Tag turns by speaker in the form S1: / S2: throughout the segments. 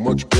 S1: much better.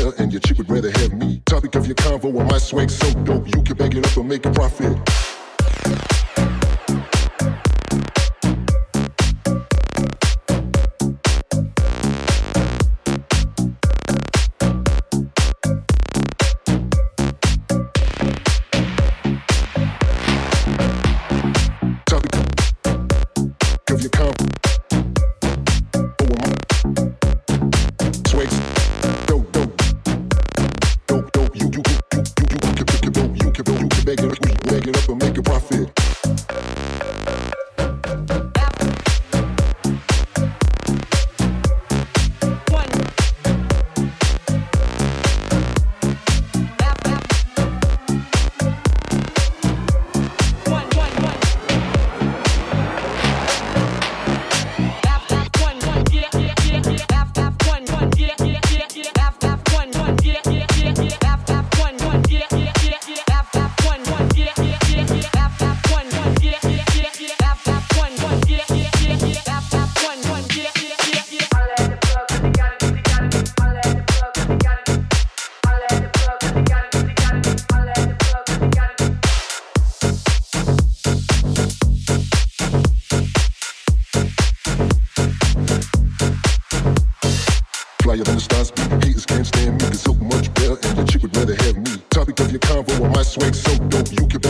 S1: She would rather have me. Topic of your convo, I my swag so dope you can.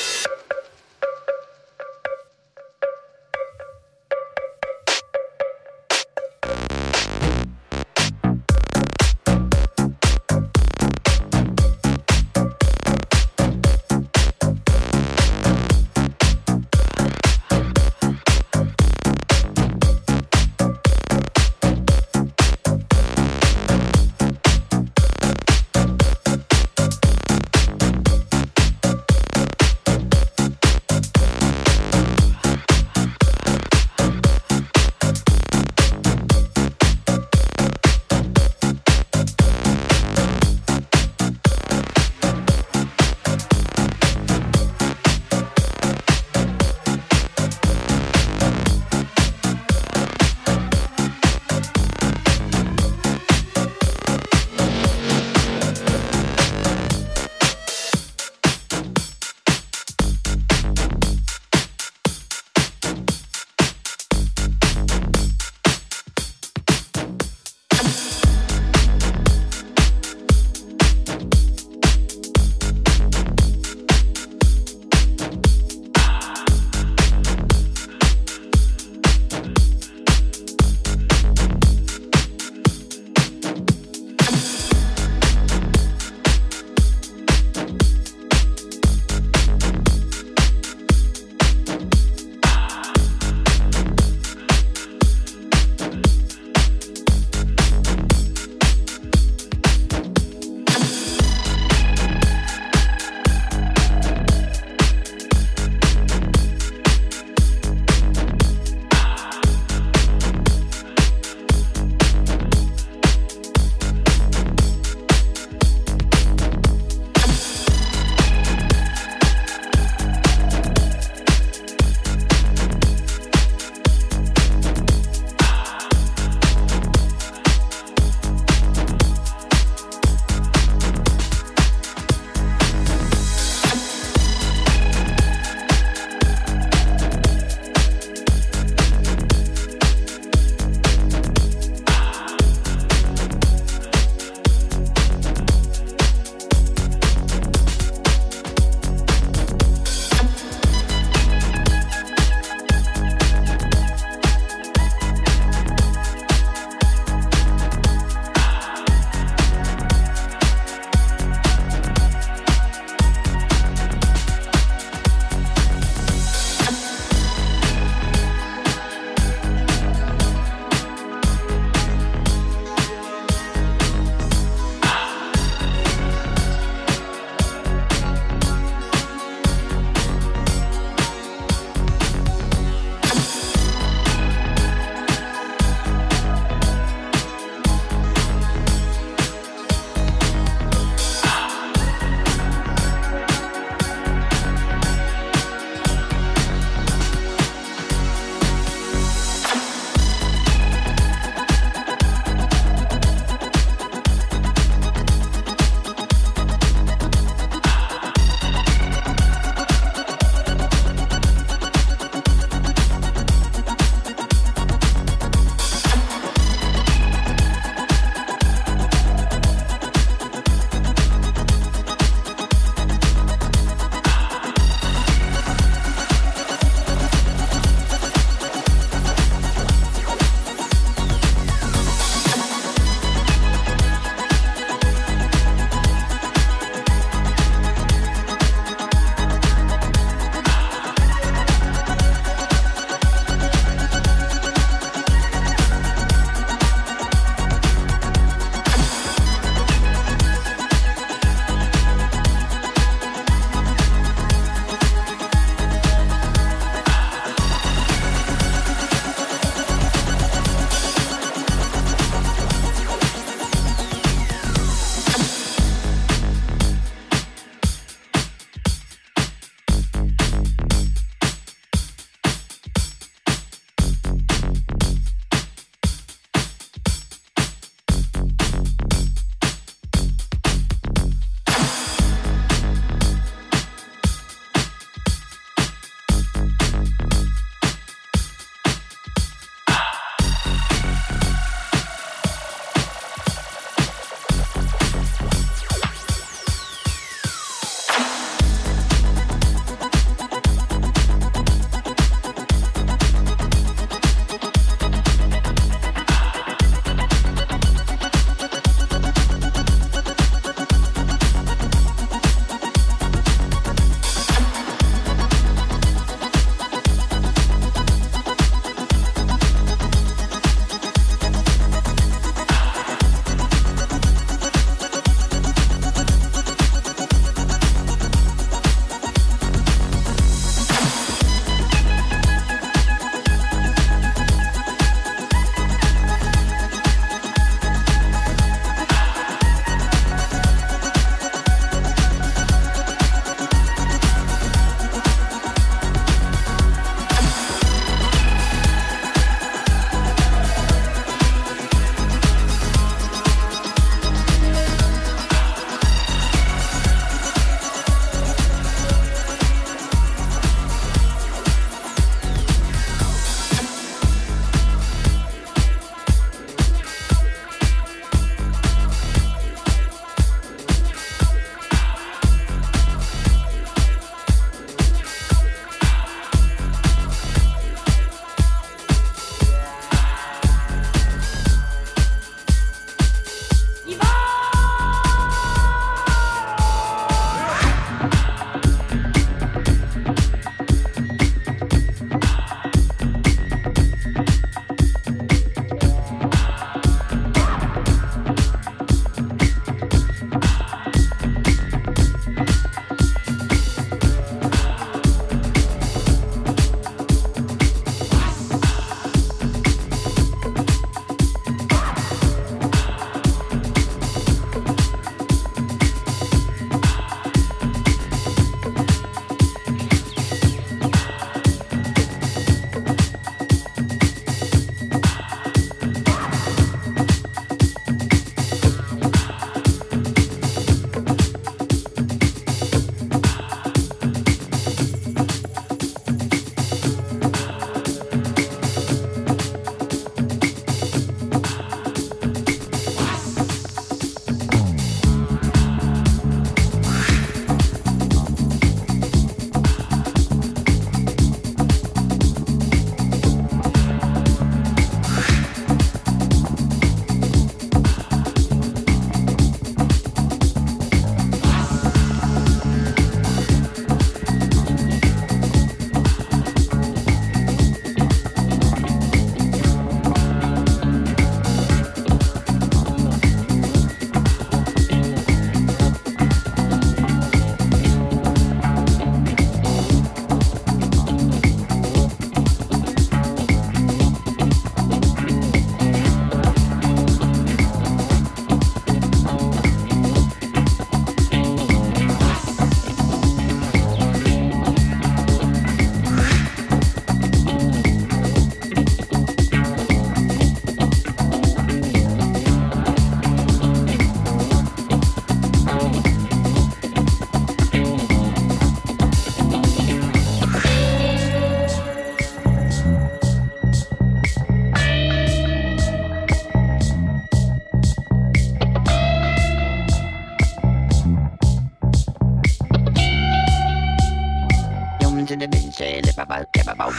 S2: bum to the bin say lip about tip about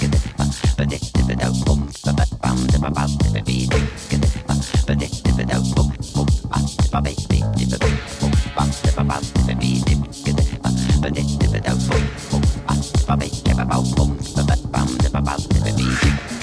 S2: get the fuck but it tip it out bum but bum tip about tip it be get the fuck but it tip it out bum bum bum tip about be tip it bum bum tip about tip it be tip get the fuck but it tip it out bum bum bum tip about tip about bum but bum tip about tip it be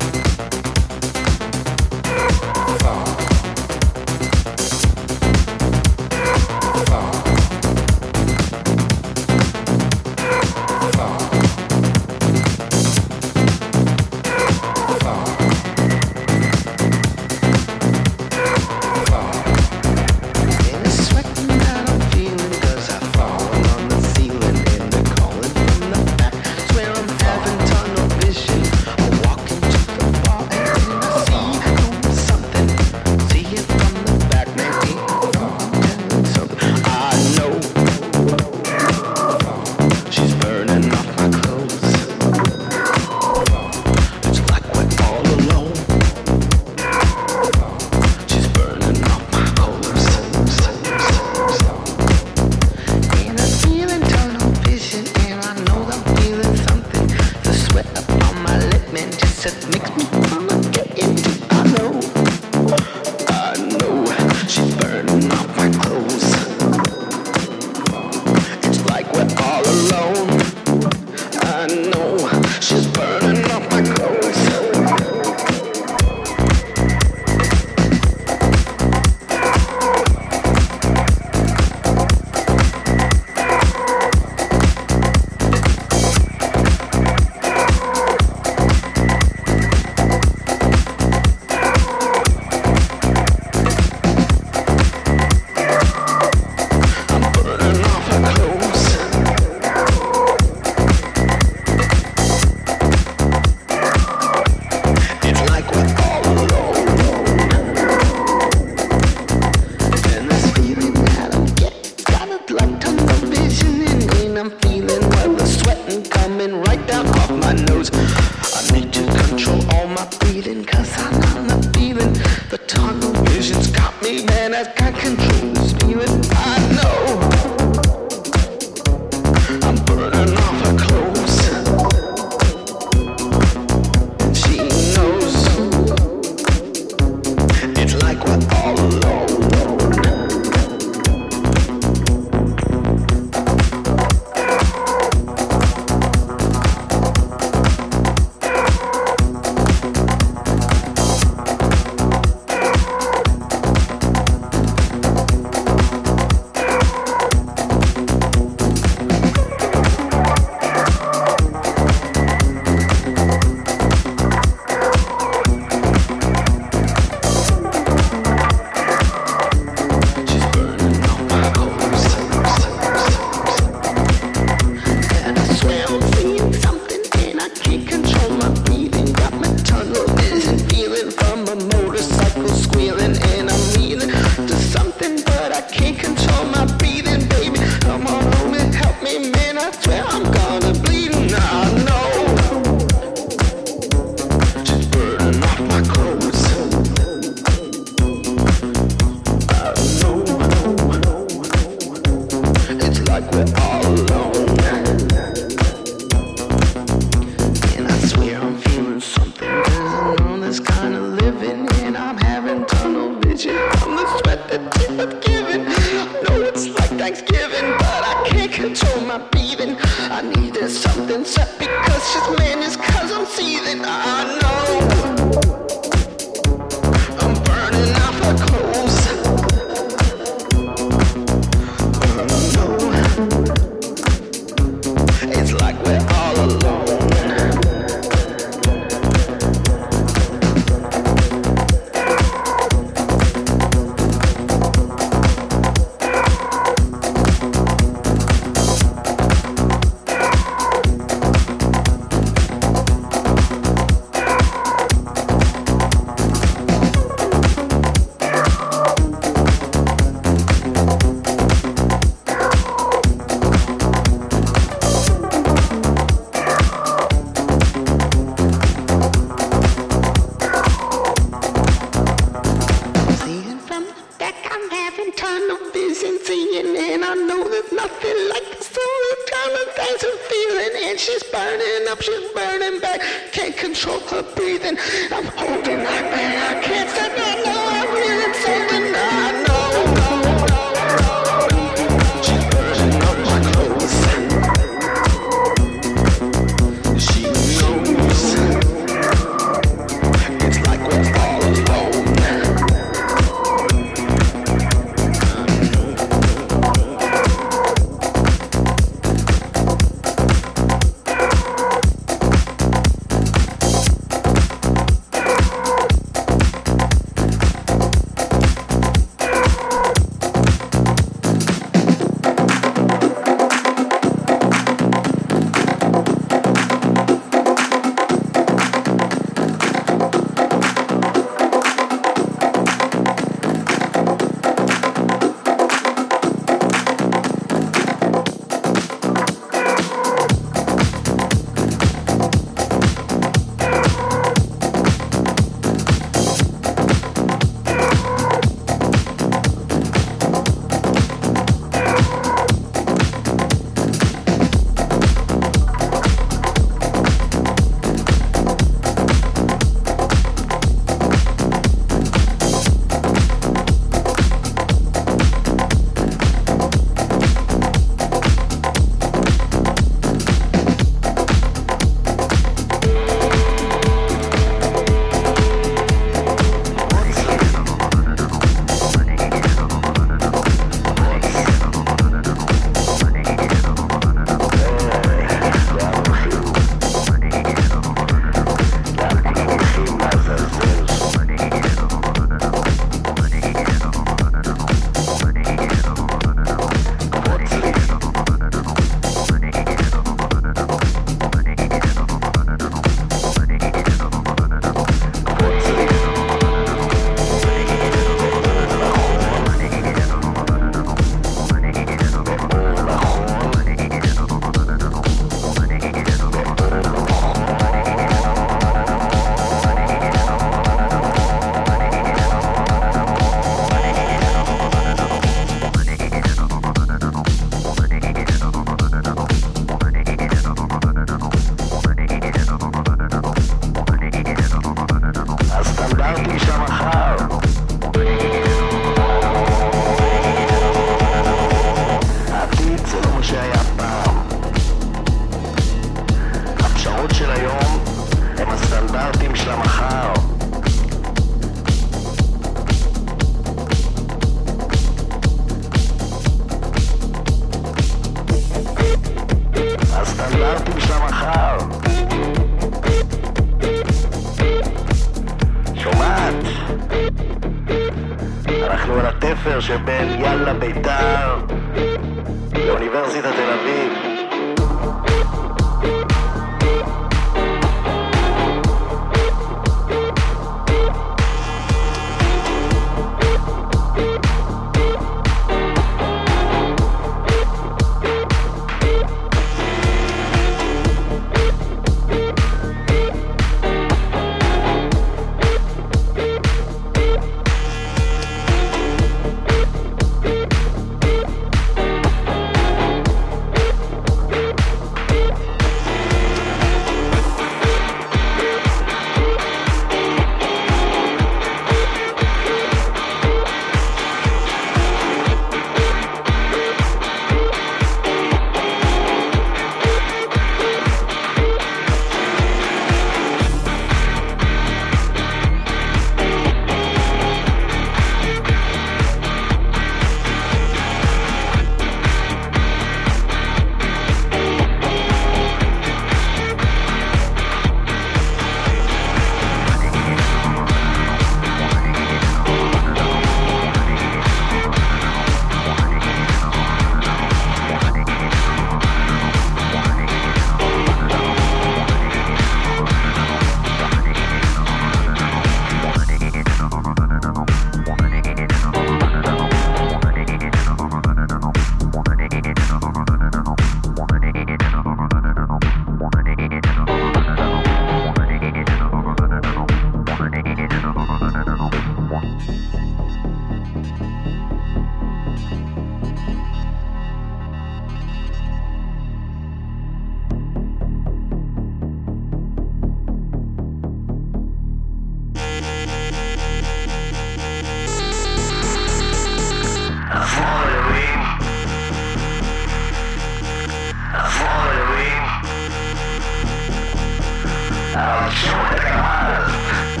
S3: I'll show you higher.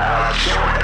S3: I'll shoot it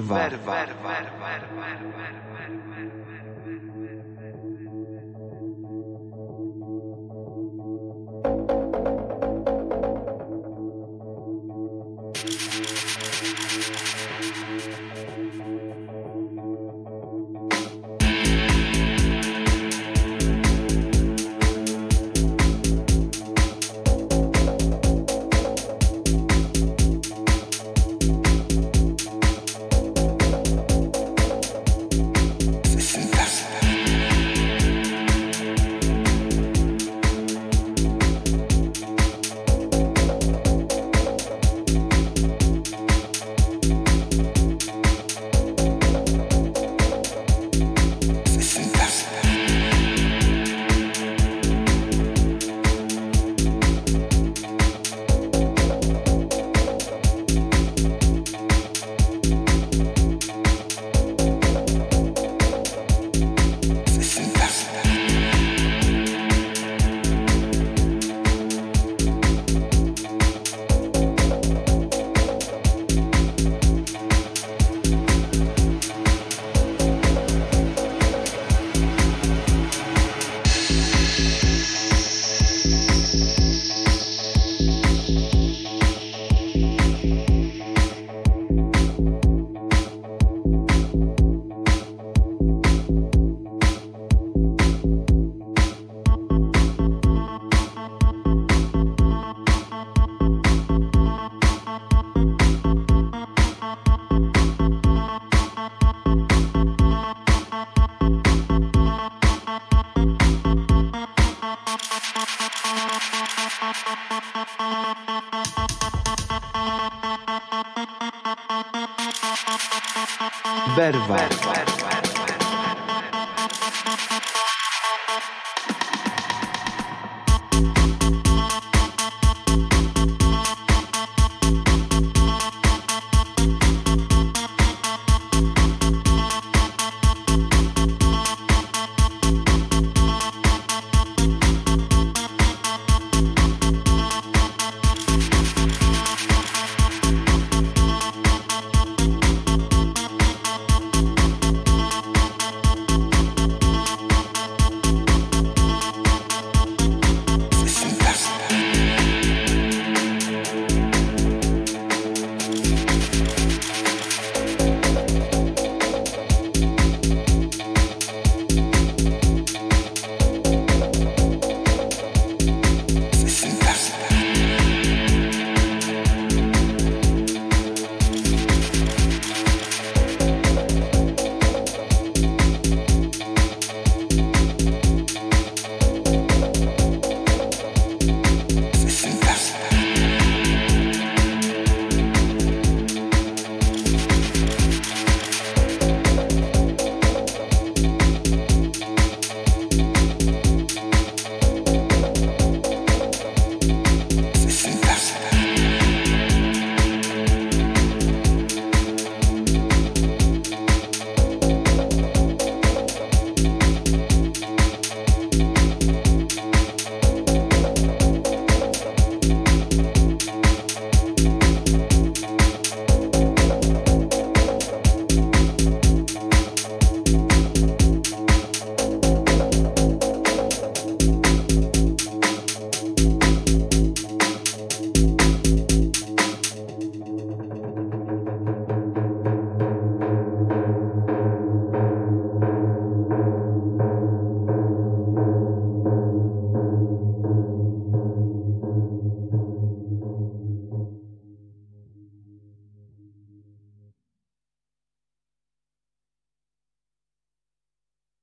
S4: verva. verva. Werwar.